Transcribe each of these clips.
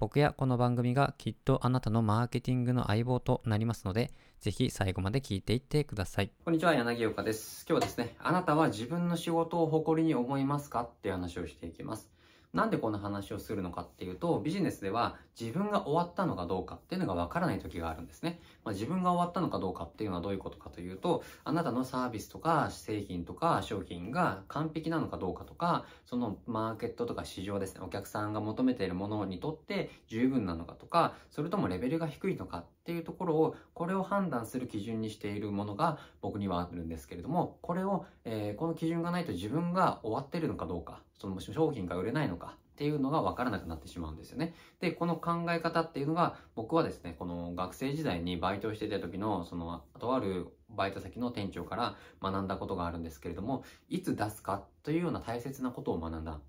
僕やこの番組がきっとあなたのマーケティングの相棒となりますので、ぜひ最後まで聞いていってください。こんにちは、柳岡です。今日はですね、あなたは自分の仕事を誇りに思いますか？っていう話をしていきます。なんでこの話をするのかっていうと、ビジネスでは自分が終わったのかどうかっていうのがわからない時があるんですね。まあ、自分が終わったのかどうかっていうのはどういうことかというと、あなたのサービスとか製品とか商品が完璧なのかどうかとか、そのマーケットとか市場ですね、お客さんが求めているものにとって十分なのかとか、それともレベルが低いのかっていうところを、これを判断する基準にしているものが僕にはあるんですけれども、これを、えー、この基準がないと自分が終わってるのかどうか、その商品が売れないのか、っていうのが分からなくなってしまうんですよね。で、この考え方っていうのが、僕はですね、この学生時代にバイトをしてた時の、その、とあるバイト先の店長から学んだことがあるんですけれども、いつ出すかというような大切なことを学んだん。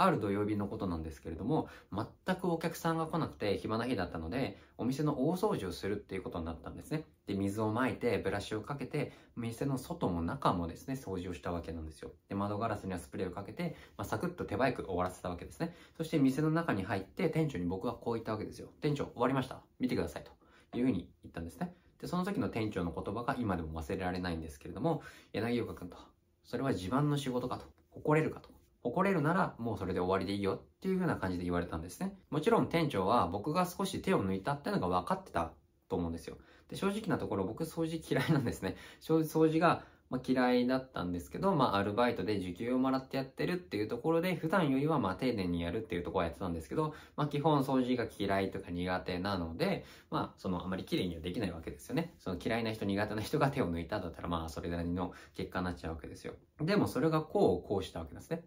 ある土曜日のことなんですけれども、全くお客さんが来なくて暇な日だったので、お店の大掃除をするっていうことになったんですね。で、水をまいて、ブラシをかけて、店の外も中もですね、掃除をしたわけなんですよ。で、窓ガラスにはスプレーをかけて、まあ、サクッと手早く終わらせたわけですね。そして店の中に入って、店長に僕はこう言ったわけですよ。店長、終わりました見てください。というふうに言ったんですね。で、その時の店長の言葉が今でも忘れられないんですけれども、柳岡君と、それは自慢の仕事かと、誇れるかと。誇れるならもうそれで終わりでいいよっていう風な感じで言われたんですね。もちろん店長は僕が少し手を抜いたっていうのが分かってたと思うんですよ。で、正直なところ僕掃除嫌いなんですね。掃除がま嫌いだったんですけど、まあ、アルバイトで時給をもらってやってるっていうところで、普段よりはまあ丁寧にやるっていうところはやってたんですけど、まあ、基本掃除が嫌いとか苦手なので、まあ、そのあまり綺麗にはできないわけですよね。その嫌いな人、苦手な人が手を抜いただったら、まあ、それなりの結果になっちゃうわけですよ。でも、それがこう、こうしたわけですね。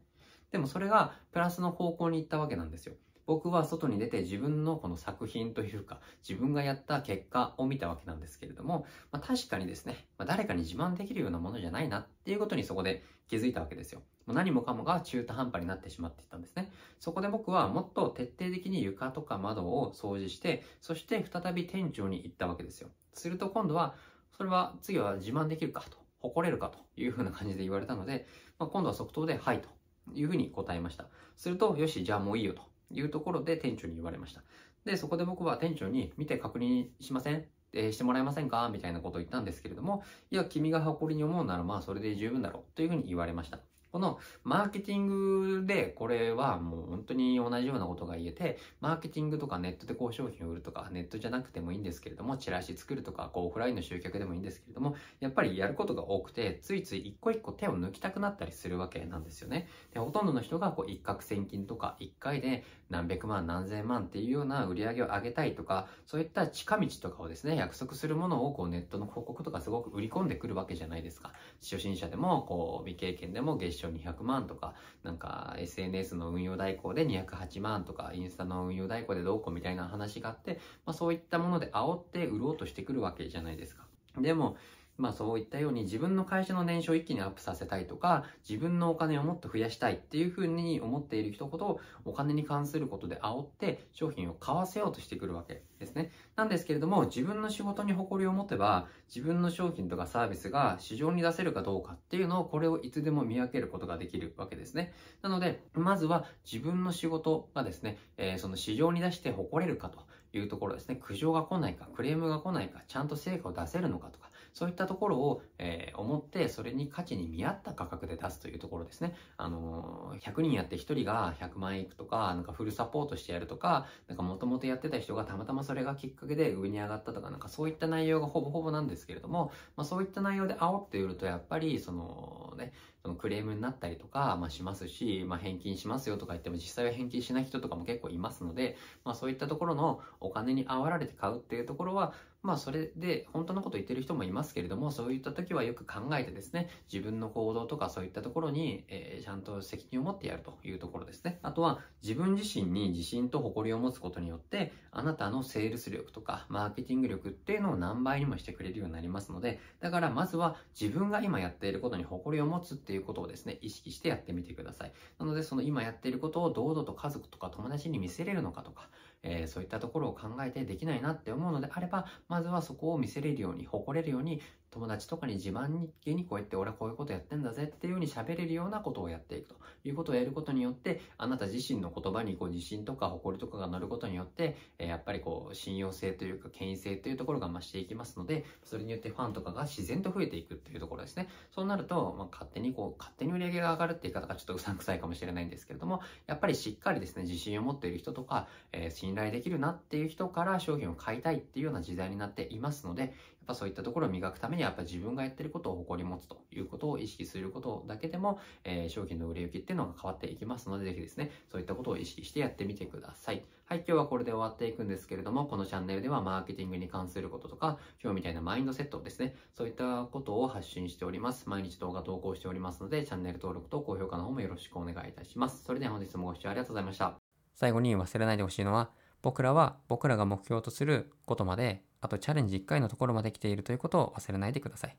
でもそれがプラスの方向に行ったわけなんですよ。僕は外に出て自分のこの作品というか自分がやった結果を見たわけなんですけれども、まあ、確かにですね、まあ、誰かに自慢できるようなものじゃないなっていうことにそこで気づいたわけですよ。もう何もかもが中途半端になってしまっていたんですね。そこで僕はもっと徹底的に床とか窓を掃除して、そして再び店長に行ったわけですよ。すると今度は、それは次は自慢できるかと、誇れるかというふうな感じで言われたので、まあ、今度は即答ではいというふうに答えました。すると、よし、じゃあもういいよというところで店長に言われました。で、そこで僕は店長に見て確認しません？えー、してもらえませんか？みたいなことを言ったんですけれども、いや、君が誇りに思うならまあそれで十分だろうというふうに言われました。このマーケティングでこれはもう本当に同じようなことが言えて、マーケティングとかネットでこう商品を売るとか、ネットじゃなくてもいいんですけれども、チラシ作るとか、こうオフラインの集客でもいいんですけれども、やっぱりやることが多くて、ついつい一個一個手を抜きたくなったりするわけなんですよね。で、ほとんどの人がこう一攫千金とか、一回で何百万何千万っていうような売り上げを上げたいとか、そういった近道とかをですね、約束するものをこうネットの広告とかすごく売り込んでくるわけじゃないですか。初心者でも、こう未経験でも月賞200万とか、なんか SNS の運用代行で208万とか、インスタの運用代行でどうこうみたいな話があって、まあそういったもので煽って売ろうとしてくるわけじゃないですか。でも、まあそういったように自分の会社の年収を一気にアップさせたいとか、自分のお金をもっと増やしたいっていうふうに思っている人ほど、お金に関することで煽って商品を買わせようとしてくるわけですね。なんですけれども、自分の仕事に誇りを持てば、自分の商品とかサービスが市場に出せるかどうかっていうのを、これをいつでも見分けることができるわけですね。なので、まずは自分の仕事がですね、えー、その市場に出して誇れるかというところですね、苦情が来ないか、クレームが来ないか、ちゃんと成果を出せるのかと、そういったところを、えー、思って、それに価値に見合った価格で出すというところですね。あのー、100人やって1人が100万円いくとか、なんかフルサポートしてやるとか、なんかもともとやってた人がたまたまそれがきっかけで上に上がったとか、なんかそういった内容がほぼほぼなんですけれども、まあそういった内容で煽って売ると、やっぱり、そのね、そのクレームになったりとか、まあ、しますし、まあ、返金しますよとか言っても実際は返金しない人とかも結構いますので、まあ、そういったところのお金に煽られて買うっていうところは、まあそれで本当のこと言ってる人もいますけれども、そういった時はよく考えてですね、自分の行動とかそういったところに、えー、ちゃんと責任を持ってやるというところですね。あとは自分自身に自信と誇りを持つことによって、あなたのセールス力とかマーケティング力っていうのを何倍にもしてくれるようになりますので、だからまずは自分が今やっていることに誇りを持つっていうことをですね、意識してやってみてください。なのでその今やっていることを堂々と家族とか友達に見せれるのかとか、えー、そういったところを考えてできないなって思うのであれば、まずはそこを見せれるように、誇れるように、友達とかに自慢げにこうやって俺はこういうことやってんだぜっていうように喋れるようなことをやっていくということをやることによって、あなた自身の言葉にこう自信とか誇りとかが乗ることによって、え、やっぱりこう信用性というか権威性というところが増していきますので、それによってファンとかが自然と増えていくっていうところですね。そうなると、まあ、勝手にこう、勝手に売り上げが上がるっていう言い方がちょっとうさんくさいかもしれないんですけれども、やっぱりしっかりですね、自信を持っている人とか、えー、信頼できるなっていう人から商品を買いたいっていうような時代になっていますので、っぱそういったところを磨くためには、やっぱ自分がやってることを誇り持つということを意識することだけでも、えー、商品の売れ行きっていうのが変わっていきますので、ぜひですね、そういったことを意識してやってみてください。はい、今日はこれで終わっていくんですけれども、このチャンネルではマーケティングに関することとか、今日みたいなマインドセットですね、そういったことを発信しております。毎日動画投稿しておりますので、チャンネル登録と高評価の方もよろしくお願いいたします。それでは本日もご視聴ありがとうございました。最後に忘れないでほしいのは、僕らは僕らが目標とすることまで、あとチャレンジ1回のところまで来ているということを忘れないでください。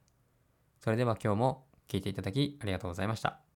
それでは今日も聞いていただきありがとうございました。